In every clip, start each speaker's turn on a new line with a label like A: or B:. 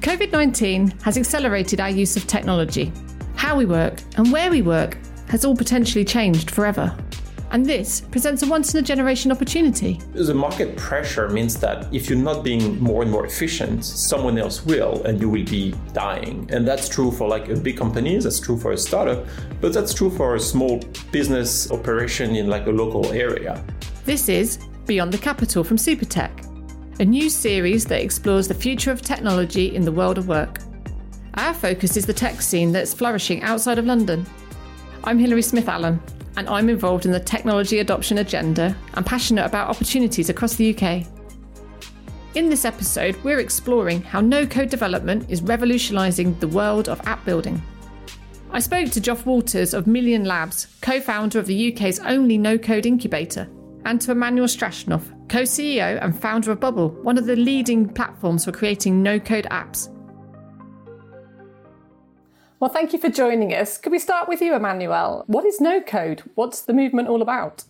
A: COVID 19 has accelerated our use of technology. How we work and where we work has all potentially changed forever. And this presents a once in a generation opportunity.
B: The market pressure means that if you're not being more and more efficient, someone else will, and you will be dying. And that's true for like a big company, that's true for a startup, but that's true for a small business operation in like a local area.
A: This is Beyond the Capital from Supertech, a new series that explores the future of technology in the world of work. Our focus is the tech scene that's flourishing outside of London. I'm Hilary Smith Allen, and I'm involved in the technology adoption agenda and passionate about opportunities across the UK. In this episode, we're exploring how no code development is revolutionising the world of app building. I spoke to Joff Walters of Million Labs, co founder of the UK's only no code incubator, and to Emmanuel Straschnov, co CEO and founder of Bubble, one of the leading platforms for creating no code apps. Well, thank you for joining us. Could we start with you, Emmanuel? What is no code? What's the movement all about?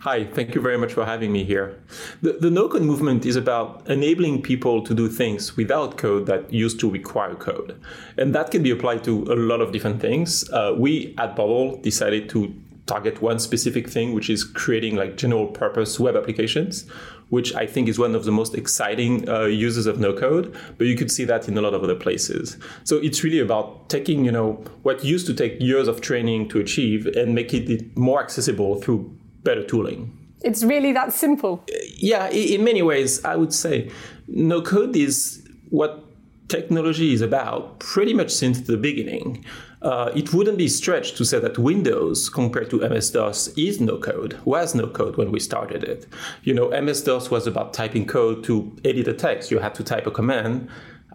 B: Hi, thank you very much for having me here. The, the no code movement is about enabling people to do things without code that used to require code. And that can be applied to a lot of different things. Uh, we at Bubble decided to target one specific thing, which is creating like general purpose web applications which I think is one of the most exciting uh, uses of no code, but you could see that in a lot of other places. So it's really about taking, you know, what used to take years of training to achieve and make it more accessible through better tooling.
A: It's really that simple.
B: Yeah, in many ways, I would say no code is what technology is about pretty much since the beginning uh, it wouldn't be stretched to say that Windows compared to MS DOS is no code, was no code when we started it. You know, MS DOS was about typing code to edit a text. You had to type a command.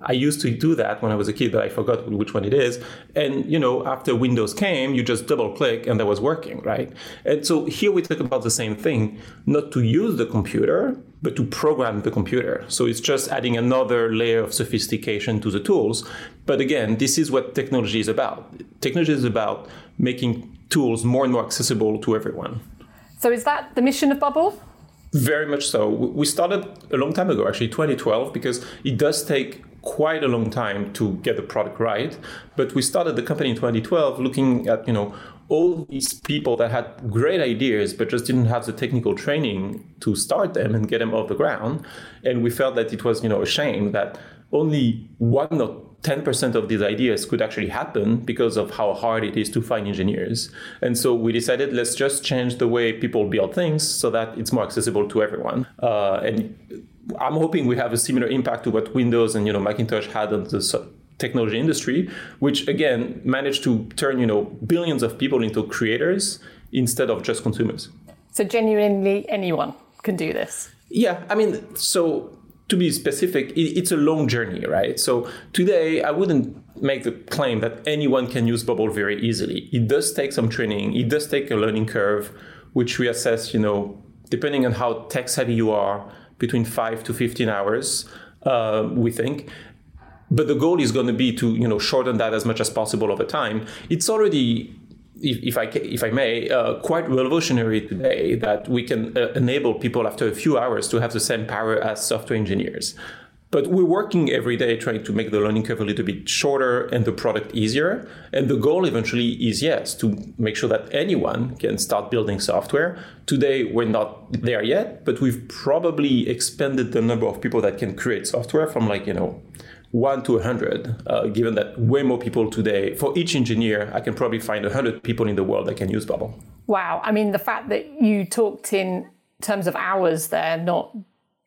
B: I used to do that when I was a kid, but I forgot which one it is. And you know, after Windows came, you just double click and that was working, right? And so here we talk about the same thing, not to use the computer, but to program the computer. So it's just adding another layer of sophistication to the tools. But again, this is what technology is about. Technology is about making tools more and more accessible to everyone.
A: So is that the mission of Bubble?
B: Very much so. We started a long time ago, actually 2012, because it does take quite a long time to get the product right. But we started the company in 2012 looking at, you know, all these people that had great ideas but just didn't have the technical training to start them and get them off the ground. And we felt that it was, you know, a shame that only one or 10% of these ideas could actually happen because of how hard it is to find engineers. And so we decided let's just change the way people build things so that it's more accessible to everyone. Uh, and I'm hoping we have a similar impact to what Windows and you know Macintosh had on the technology industry, which again managed to turn you know billions of people into creators instead of just consumers.
A: So genuinely, anyone can do this.
B: Yeah, I mean, so to be specific, it's a long journey, right? So today, I wouldn't make the claim that anyone can use Bubble very easily. It does take some training. It does take a learning curve, which we assess, you know, depending on how tech savvy you are, between five to 15 hours, uh, we think. But the goal is going to be to, you know, shorten that as much as possible over time. It's already if, if, I if I may, uh, quite revolutionary today that we can uh, enable people after a few hours to have the same power as software engineers. But we're working every day trying to make the learning curve a little bit shorter and the product easier. And the goal eventually is yes, to make sure that anyone can start building software. Today, we're not there yet, but we've probably expanded the number of people that can create software from like, you know, one to 100, uh, given that way more people today, for each engineer, I can probably find 100 people in the world that can use Bubble.
A: Wow. I mean, the fact that you talked in terms of hours there, not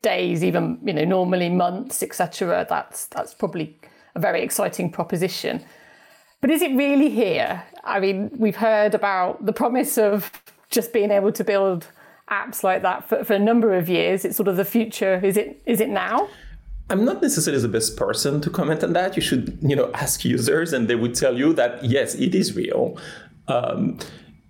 A: days, even, you know, normally months, etc., that's, that's probably a very exciting proposition. But is it really here? I mean, we've heard about the promise of just being able to build apps like that for, for a number of years. It's sort of the future. Is it, is it now?
B: I'm not necessarily the best person to comment on that. You should, you know, ask users, and they would tell you that yes, it is real. Um,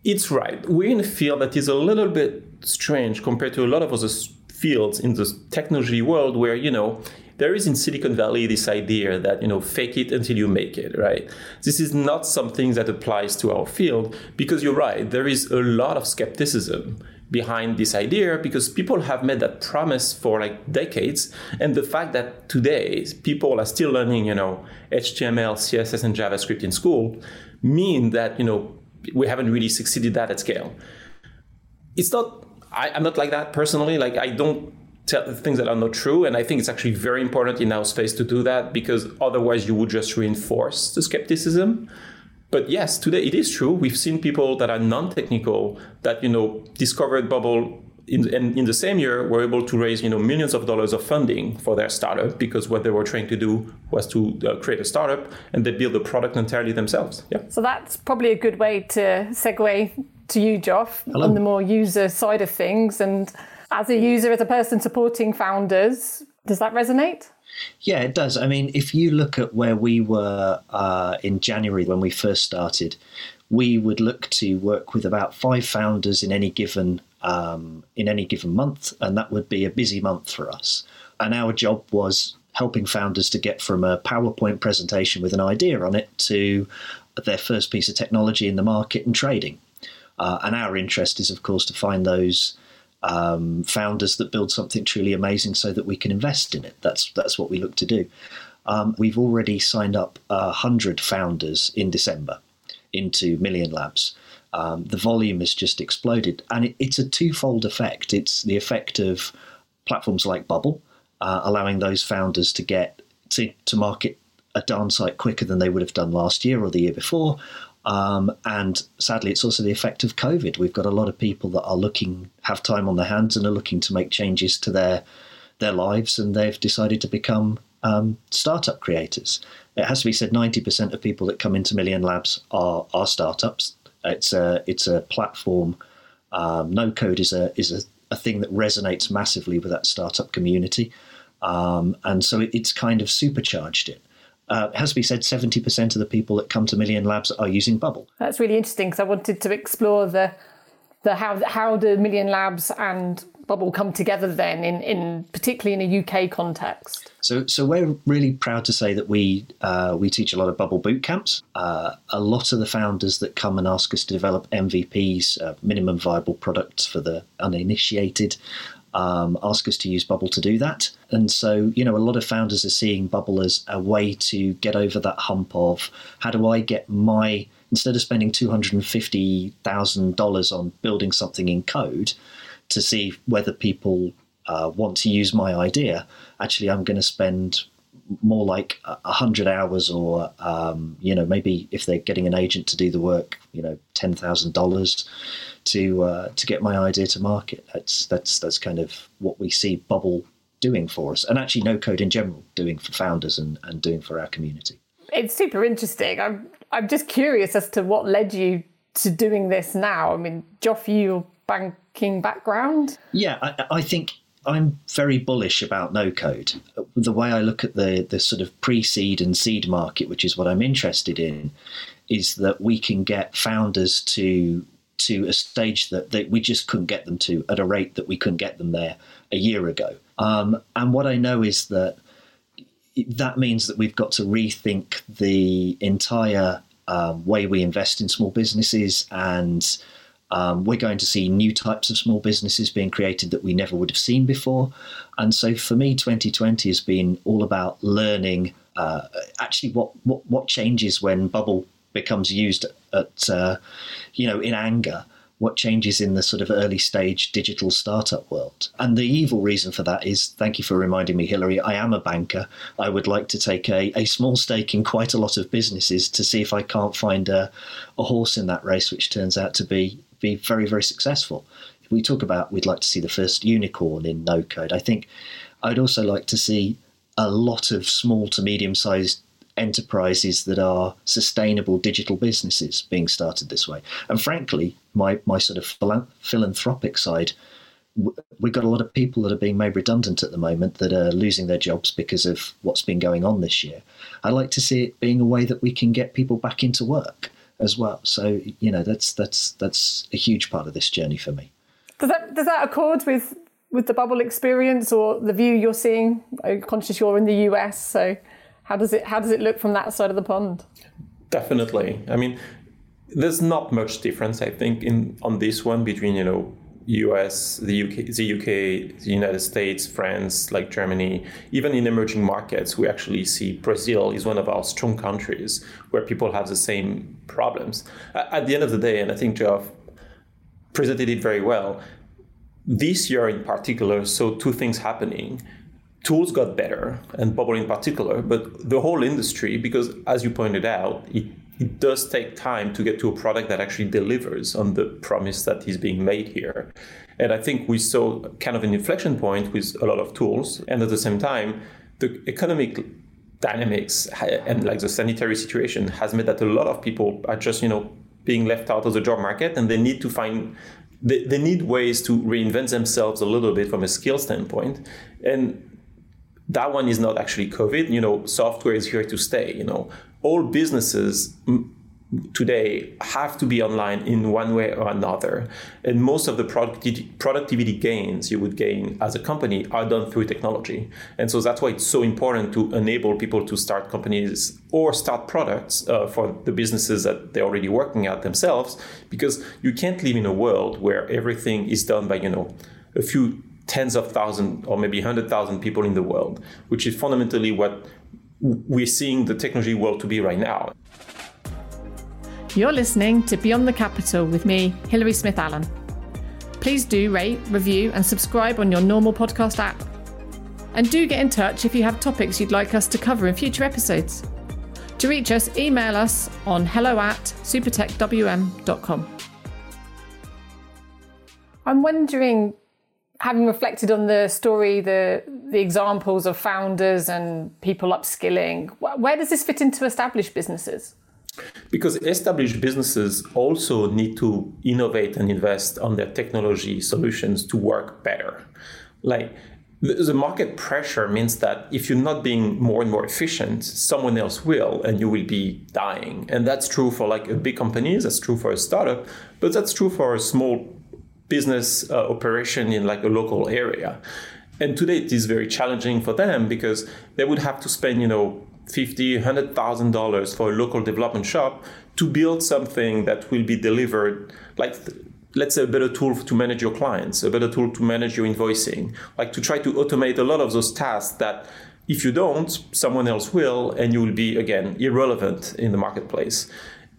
B: it's right. We're in a field that is a little bit strange compared to a lot of other fields in the technology world, where you know there is in Silicon Valley this idea that you know fake it until you make it, right? This is not something that applies to our field because you're right. There is a lot of skepticism behind this idea because people have made that promise for like decades. And the fact that today people are still learning, you know, HTML, CSS, and JavaScript in school mean that, you know, we haven't really succeeded that at scale. It's not, I, I'm not like that personally. Like, I don't tell things that are not true. And I think it's actually very important in our space to do that because otherwise you would just reinforce the skepticism. But yes, today it is true. We've seen people that are non-technical that you know discovered Bubble in, in, in, the same year were able to raise you know millions of dollars of funding for their startup because what they were trying to do was to uh, create a startup and they build the product entirely themselves. Yeah.
A: So that's probably a good way to segue to you, Joff, Hello. on the more user side of things. And as a user, as a person supporting founders, does that resonate?
C: Yeah, it does. I mean, if you look at where we were uh, in January when we first started, we would look to work with about five founders in any given um, in any given month, and that would be a busy month for us. And our job was helping founders to get from a PowerPoint presentation with an idea on it to their first piece of technology in the market and trading. Uh, and our interest is, of course, to find those um, founders that build something truly amazing so that we can invest in it. That's that's what we look to do. Um, we've already signed up a hundred founders in December into Million Labs. Um, the volume has just exploded, and it, it's a twofold effect. It's the effect of platforms like Bubble, uh, allowing those founders to get to, to market a darn sight quicker than they would have done last year or the year before, um, and sadly, it's also the effect of COVID. We've got a lot of people that are looking, have time on their hands, and are looking to make changes to their their lives, and they've decided to become um, startup creators. It has to be said, ninety percent of people that come into Million Labs are are startups. It's a it's a platform. Um, no code is a is a, a thing that resonates massively with that startup community, um, and so it, it's kind of supercharged it uh, has to be said 70% of the people that come to Million Labs are using Bubble.
A: That's really interesting because I wanted to explore the the how how do Million Labs and Bubble come together then in, in particularly in a UK context.
C: So so we're really proud to say that we uh, we teach a lot of Bubble boot camps. Uh, a lot of the founders that come and ask us to develop MVPs, uh, minimum viable products for the uninitiated, um, ask us to use Bubble to do that. And so, you know, a lot of founders are seeing Bubble as a way to get over that hump of how do I get my, instead of spending $250,000 on building something in code to see whether people uh, want to use my idea, actually, I'm going to spend more like a hundred hours or um, you know maybe if they're getting an agent to do the work you know ten thousand dollars to uh, to get my idea to market. That's that's that's kind of what we see Bubble doing for us, and actually No Code in general doing for founders and, and doing for our community.
A: It's super interesting. I'm I'm just curious as to what led you to doing this now. I mean, Joff, you banking background.
C: Yeah, I, I think I'm very bullish about no code. The way I look at the the sort of pre-seed and seed market, which is what I'm interested in, is that we can get founders to to a stage that, that we just couldn't get them to at a rate that we couldn't get them there a year ago. Um, and what I know is that that means that we've got to rethink the entire um, way we invest in small businesses and um, we're going to see new types of small businesses being created that we never would have seen before. And so for me, 2020 has been all about learning uh, actually what, what, what changes when Bubble becomes used at uh, you know in anger what changes in the sort of early stage digital startup world. And the evil reason for that is thank you for reminding me, Hilary. I am a banker. I would like to take a, a small stake in quite a lot of businesses to see if I can't find a, a horse in that race, which turns out to be, be very, very successful. We talk about we'd like to see the first unicorn in no code, I think I'd also like to see a lot of small to medium sized enterprises that are sustainable digital businesses being started this way. And frankly, my, my sort of philanthropic side, we've got a lot of people that are being made redundant at the moment that are losing their jobs because of what's been going on this year. I'd like to see it being a way that we can get people back into work as well. So you know that's that's that's a huge part of this journey for me.
A: Does that does that accord with with the bubble experience or the view you're seeing? I'm conscious you're in the US, so how does it how does it look from that side of the pond?
B: Definitely. I mean, there's not much difference, I think, in on this one between you know US, the UK, the UK, the United States, France, like Germany, even in emerging markets, we actually see Brazil is one of our strong countries where people have the same problems. At the end of the day, and I think Joff presented it very well, this year in particular saw two things happening. Tools got better, and Bubble in particular, but the whole industry, because as you pointed out, it it does take time to get to a product that actually delivers on the promise that is being made here. And I think we saw kind of an inflection point with a lot of tools. And at the same time, the economic dynamics and like the sanitary situation has made that a lot of people are just, you know, being left out of the job market and they need to find they, they need ways to reinvent themselves a little bit from a skill standpoint. And that one is not actually COVID. You know, software is here to stay. You know, all businesses today have to be online in one way or another. And most of the productivity gains you would gain as a company are done through technology. And so that's why it's so important to enable people to start companies or start products uh, for the businesses that they're already working at themselves, because you can't live in a world where everything is done by, you know, a few tens of thousands or maybe 100,000 people in the world, which is fundamentally what we're seeing the technology world to be right now.
A: You're listening to Beyond the Capital with me, Hilary Smith Allen. Please do rate, review, and subscribe on your normal podcast app. And do get in touch if you have topics you'd like us to cover in future episodes. To reach us, email us on hello at supertechwm.com. I'm wondering having reflected on the story, the the examples of founders and people upskilling, where does this fit into established businesses?
B: Because established businesses also need to innovate and invest on their technology solutions to work better. Like the market pressure means that if you're not being more and more efficient, someone else will, and you will be dying. And that's true for like a big companies, that's true for a startup, but that's true for a small business uh, operation in like a local area. And today it is very challenging for them because they would have to spend, you know, fifty, hundred thousand dollars for a local development shop to build something that will be delivered like let's say a better tool to manage your clients, a better tool to manage your invoicing, like to try to automate a lot of those tasks that if you don't, someone else will, and you will be again irrelevant in the marketplace.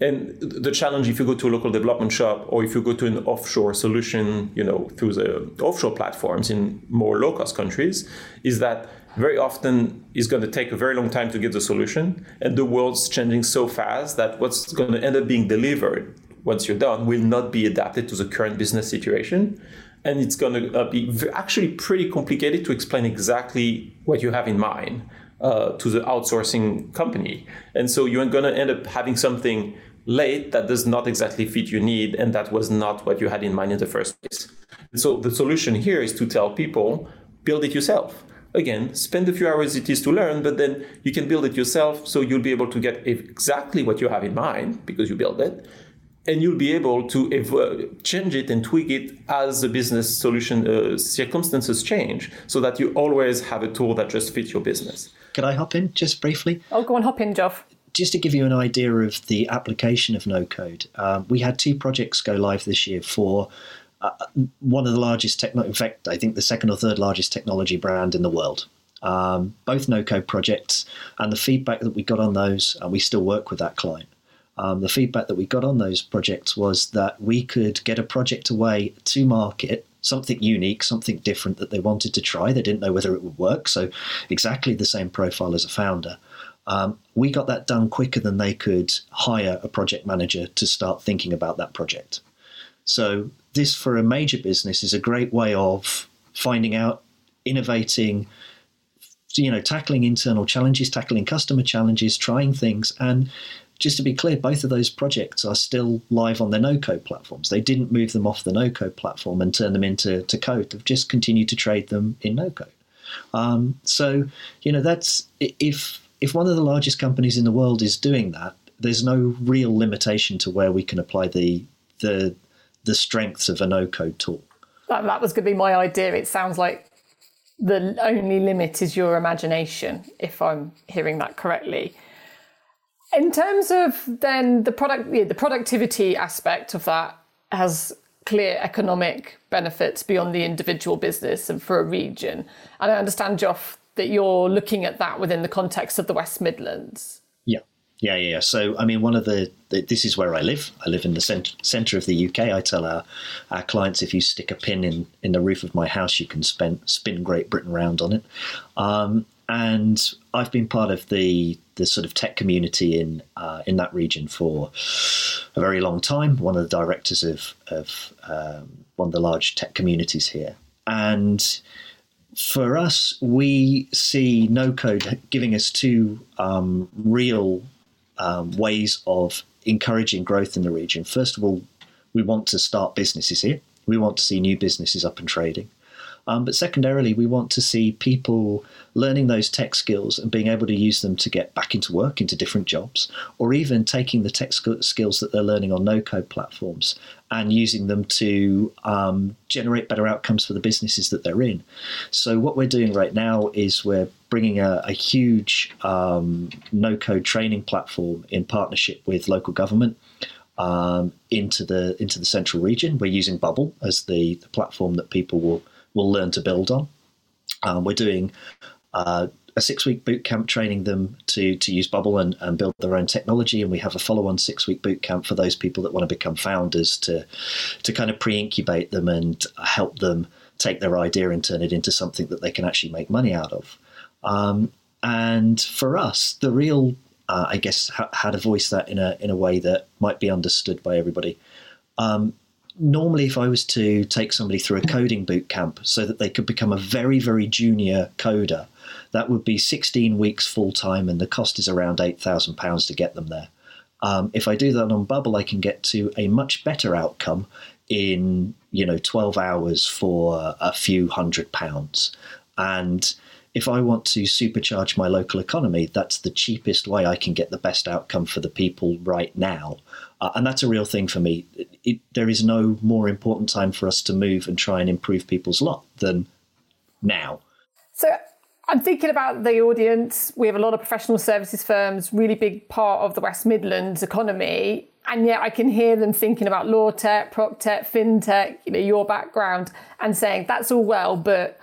B: And the challenge, if you go to a local development shop or if you go to an offshore solution, you know, through the offshore platforms in more low-cost countries, is that very often it's going to take a very long time to get the solution, and the world's changing so fast that what's going to end up being delivered once you're done will not be adapted to the current business situation, and it's going to uh, be actually pretty complicated to explain exactly what you have in mind uh, to the outsourcing company. And so you're going to end up having something late that does not exactly fit your need, and that was not what you had in mind in the first place. So the solution here is to tell people build it yourself. Again, spend a few hours it is to learn, but then you can build it yourself so you'll be able to get exactly what you have in mind because you build it and you'll be able to ev- change it and tweak it as the business solution uh, circumstances change so that you always have a tool that just fits your business.
C: Can I hop in just briefly?
A: Oh, go on, hop in, Joff.
C: Just to give you an idea of the application of no code, um, we had two projects go live this year for uh, one of the largest techno, in fact, I think the second or third largest technology brand in the world. Um, both no code projects, and the feedback that we got on those, and we still work with that client, um, the feedback that we got on those projects was that we could get a project away to market, something unique, something different that they wanted to try. They didn't know whether it would work, so exactly the same profile as a founder. Um, we got that done quicker than they could hire a project manager to start thinking about that project. So, this for a major business is a great way of finding out, innovating, you know, tackling internal challenges, tackling customer challenges, trying things, and just to be clear, both of those projects are still live on the no code platforms. They didn't move them off the no code platform and turn them into to code. They've just continued to trade them in no code. Um, so, you know, that's if if one of the largest companies in the world is doing that, there's no real limitation to where we can apply the the the strengths of a no code tool.
A: That, that was going to be my idea. It sounds like the only limit is your imagination, if I'm hearing that correctly. In terms of then the product, yeah, the productivity aspect of that has clear economic benefits beyond the individual business and for a region. And I understand, Joff, that you're looking at that within the context of the West Midlands.
C: Yeah. Yeah, yeah. So, I mean, one of the, the this is where I live. I live in the cent- centre of the UK. I tell our, our clients if you stick a pin in, in the roof of my house, you can spin, spin Great Britain round on it. Um, and I've been part of the the sort of tech community in uh, in that region for a very long time. One of the directors of of um, one of the large tech communities here, and for us, we see no code giving us two um, real um, ways of encouraging growth in the region. First of all, we want to start businesses here. We want to see new businesses up and trading. Um, but secondarily, we want to see people learning those tech skills and being able to use them to get back into work, into different jobs, or even taking the tech skills that they're learning on no code platforms and using them to um, generate better outcomes for the businesses that they're in. So, what we're doing right now is we're bringing a, a huge um, no code training platform in partnership with local government. Um, into the into the central region, we're using Bubble as the, the platform that people will will learn to build on. Um, we're doing uh, a six week boot camp training them to, to use Bubble and, and build their own technology. And we have a follow on six week boot camp for those people that want to become founders to, to kind of pre incubate them and help them take their idea and turn it into something that they can actually make money out of. Um, and for us, the real, uh, I guess, how, to voice that in a in a way that might be understood by everybody. Um, normally if I was to take somebody through a coding boot camp so that they could become a very, very junior coder, that would be 16 weeks full time and the cost is around £8,000 to get them there. Um, if I do that on Bubble, I can get to a much better outcome in you know 12 hours for a few hundred pounds. And if I want to supercharge my local economy, that's the cheapest way I can get the best outcome for the people right now. Uh, and that's a real thing for me. It, it, there is no more important time for us to move and try and improve people's lot than now.
A: So I'm thinking about the audience. We have a lot of professional services firms, really big part of the West Midlands economy. And yet I can hear them thinking about law tech, prop tech, fintech, you know, your background, and saying that's all well, but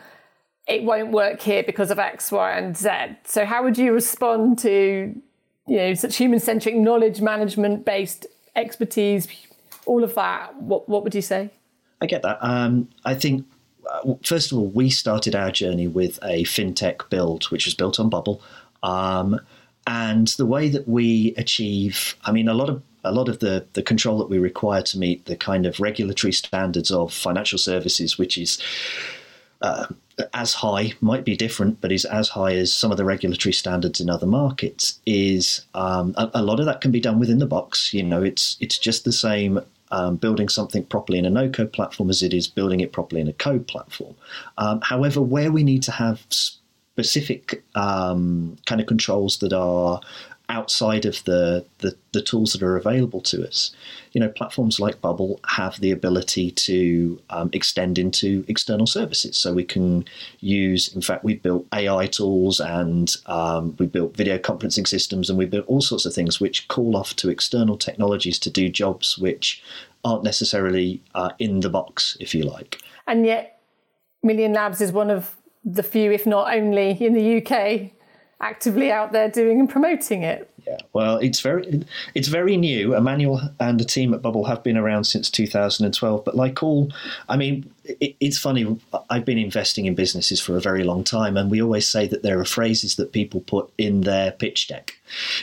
A: it won't work here because of X, Y, and Z. So how would you respond to, you know, such human-centric knowledge management based expertise, all of that? What what would you say?
C: I get that. Um, I think uh, first of all, we started our journey with a fintech build, which was built on Bubble. Um, and the way that we achieve, I mean, a lot of a lot of the, the control that we require to meet the kind of regulatory standards of financial services, which is uh, as high, might be different, but is as high as some of the regulatory standards in other markets. Is um, a, a, lot of that can be done within the box. You know, it's it's just the same um, building something properly in a no-code platform as it is building it properly in a code platform. Um, however, where we need to have specific um, kind of controls that are outside of the, the, the tools that are available to us. You know, platforms like Bubble have the ability to um, extend into external services. So we can use, in fact, we've built AI tools and um, we built video conferencing systems and we built all sorts of things which call off to external technologies to do jobs which aren't necessarily uh, in the box, if you like.
A: And yet, Million Labs is one of the few, if not only, in the UK actively out there doing and promoting it.
C: Yeah, well, it's very it's very new. Emmanuel and the team at Bubble have been around since 2012, but like all, I mean, it, it's funny. I've been investing in businesses for a very long time, and we always say that there are phrases that people put in their pitch deck.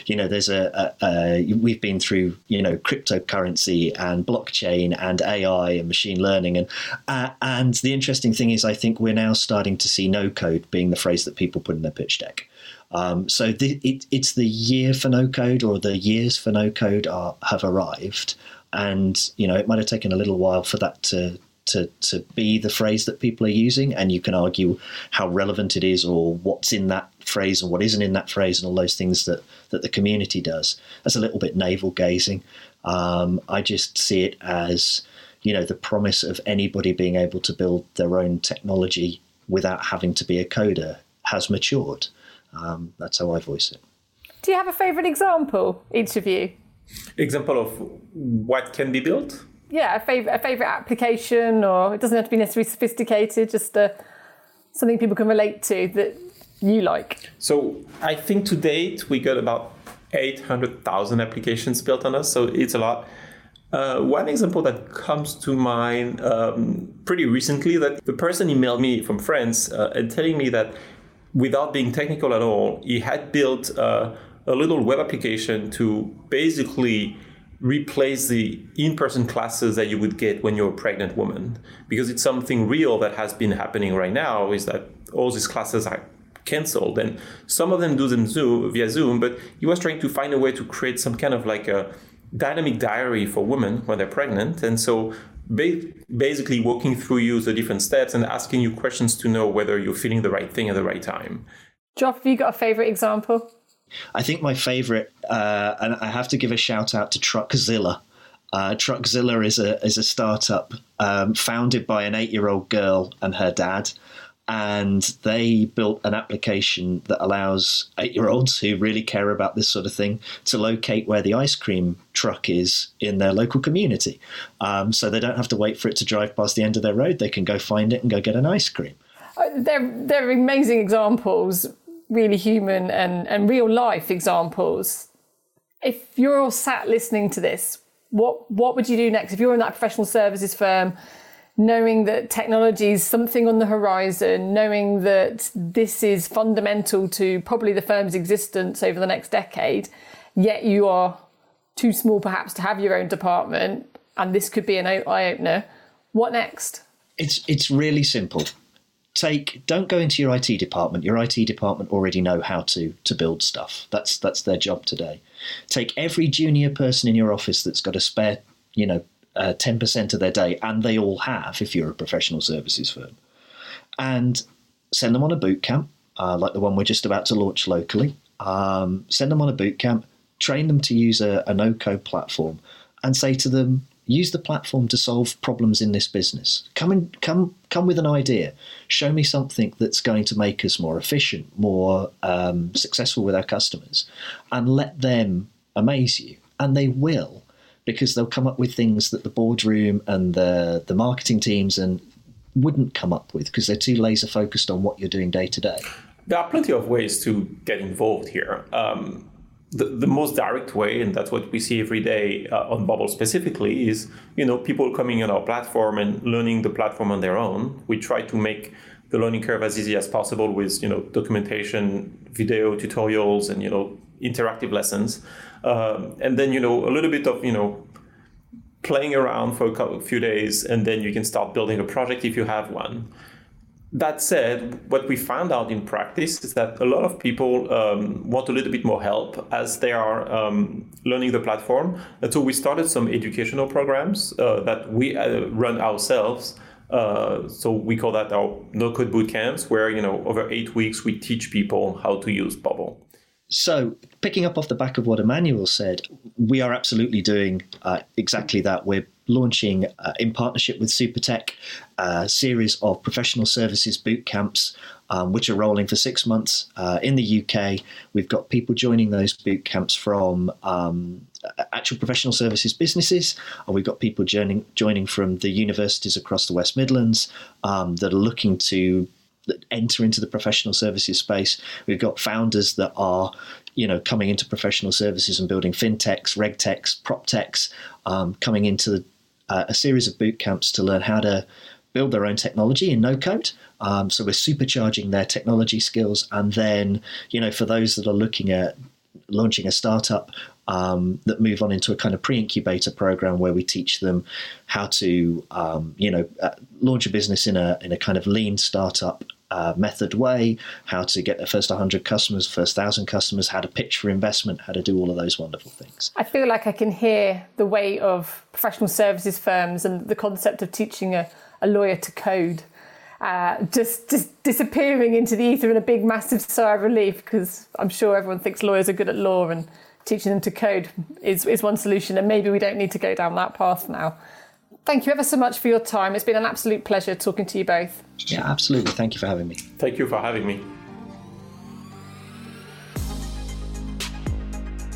C: You know, there's a, a, a we've been through you know cryptocurrency and blockchain and AI and machine learning, and uh, and the interesting thing is, I think we're now starting to see no code being the phrase that people put in their pitch deck. Um, so it, it's the year for no code or the years for no code are, have arrived, and you know it might have taken a little while for that to to, to be the phrase that people are using, and you can argue how relevant it is or what's in that phrase and what isn't in that phrase and all those things that, that the community does. That's a little bit navel gazing. Um, I just see it as you know the promise of anybody being able to build their own technology without having to be a coder has matured. Um, that's how I voice it.
A: Do you have a favourite example, each of you?
B: Example of what can be built?
A: yeah, a favorite a favorite application, or it doesn't have to be necessarily sophisticated, just uh, something people can relate to that you like.
B: So I think to date we got about eight hundred thousand applications built on us, so it's a lot. Uh, one example that comes to mind um, pretty recently that the person emailed me from France uh, and telling me that without being technical at all, he had built a little web application to basically replace the in-person classes that you would get when you're a pregnant woman. Because it's something real that has been happening right now is that all these classes are canceled and some of them do them zoom via zoom but he was trying to find a way to create some kind of like a dynamic diary for women when they're pregnant. And so ba- basically walking through you the different steps and asking you questions to know whether you're feeling the right thing at the right time.
A: Joff, have you got a favorite example?
C: I think my favorite, uh, and I have to give a shout out to Truckzilla. Uh, Truckzilla is a is a startup um, founded by an eight year old girl and her dad, and they built an application that allows eight year olds who really care about this sort of thing to locate where the ice cream truck is in their local community. Um, so they don't have to wait for it to drive past the end of their road. They can go find it and go get an ice cream.
A: Uh, they're, they're amazing examples really human and, and real life examples. If you're all sat listening to this, what what would you do next? If you're in that professional services firm, knowing that technology is something on the horizon, knowing that this is fundamental to probably the firm's existence over the next decade, yet you are too small perhaps to have your own department, and this could be an eye opener. What next?
C: It's it's really simple take don't go into your IT department. Your IT department already know how to to build stuff. That's that's their job today. Take every junior person in your office that's got a spare, you know, uh, ten uh, percent of their day, and they all have if you're a professional services firm, and send them on a boot camp uh, like the one we're just about to launch locally. Um, send them on a boot camp, train them to use a, a no code platform, and say to them, use the platform to solve problems in this business. Come and come come with an idea. Show me something that's going to make us more efficient, more um, successful with our customers, and let them amaze you. And they will, because they'll come up with things that the boardroom and the the marketing teams and wouldn't come up with because they're too laser focused on what you're doing day to day.
B: There are plenty of ways to get involved here. Um, the, the most direct way, and that's what we see every day uh, on Bubble specifically, is you know people coming on our platform and learning the platform on their own. We try to make the learning curve as easy as possible with you know documentation, video tutorials, and you know interactive lessons, um, and then you know a little bit of you know playing around for a couple, few days, and then you can start building a project if you have one. That said, what we found out in practice is that a lot of people um, want a little bit more help as they are um, learning the platform. And so we started some educational programs uh, that we uh, run ourselves. Uh, so we call that our no code boot camps, where you know over eight weeks we teach people how to use Bubble.
C: So, picking up off the back of what Emmanuel said, we are absolutely doing uh, exactly that. We're launching, uh, in partnership with Supertech, a series of professional services boot camps, um, which are rolling for six months uh, in the UK. We've got people joining those boot camps from um, actual professional services businesses, and we've got people joining joining from the universities across the West Midlands um, that are looking to that enter into the professional services space. We've got founders that are, you know, coming into professional services and building fintechs, regtechs, proptechs, um, coming into uh, a series of boot camps to learn how to build their own technology in no code. Um, so we're supercharging their technology skills, and then, you know, for those that are looking at launching a startup um, that move on into a kind of pre-incubator program where we teach them how to, um, you know, uh, launch a business in a in a kind of lean startup uh, method way, how to get the first 100 customers, first 1,000 customers, how to pitch for investment, how to do all of those wonderful things.
A: I feel like I can hear the weight of professional services firms and the concept of teaching a, a lawyer to code. Uh, just just disappearing into the ether in a big massive sigh of relief because I'm sure everyone thinks lawyers are good at law and teaching them to code is, is one solution and maybe we don't need to go down that path now. Thank you ever so much for your time. It's been an absolute pleasure talking to you both.
C: Yeah, absolutely. Thank you for having me.
B: Thank you for having me.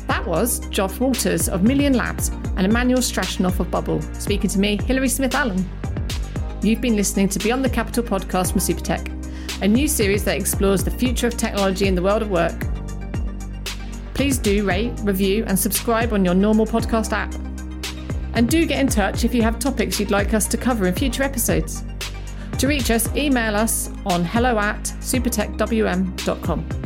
A: That was Joff Walters of Million Labs and Emmanuel Straschnov of Bubble, speaking to me, Hilary Smith Allen. You've been listening to Beyond the Capital podcast from Supertech, a new series that explores the future of technology in the world of work. Please do rate, review, and subscribe on your normal podcast app. And do get in touch if you have topics you'd like us to cover in future episodes. To reach us, email us on hello at supertechwm.com.